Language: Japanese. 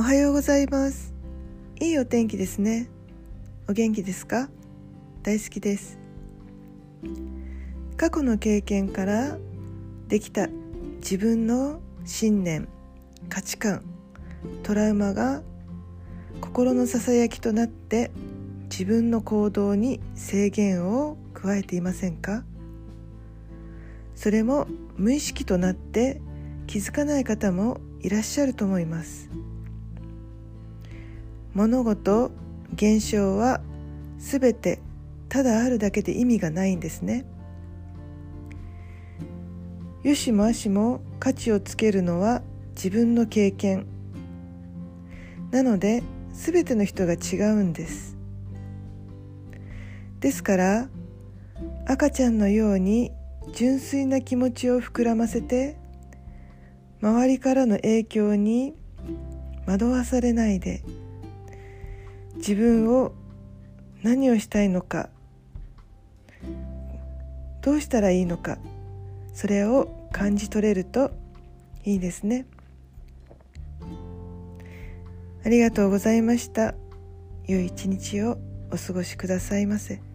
おはようございます。いいお天気ですね。お元気ですか？大好きです。過去の経験からできた自分の信念価値観トラウマが心のささやきとなって自分の行動に制限を加えていませんか？それも無意識となって気づかない方もいらっしゃると思います。物事現象はすべてただあるだけで意味がないんですね。よしもあしも価値をつけるのは自分の経験。なので全ての人が違うんです。ですから赤ちゃんのように純粋な気持ちを膨らませて周りからの影響に惑わされないで自分を何をしたいのかどうしたらいいのかそれを感じ取れるといいですね。ありがとうございました。良い一日をお過ごしくださいませ「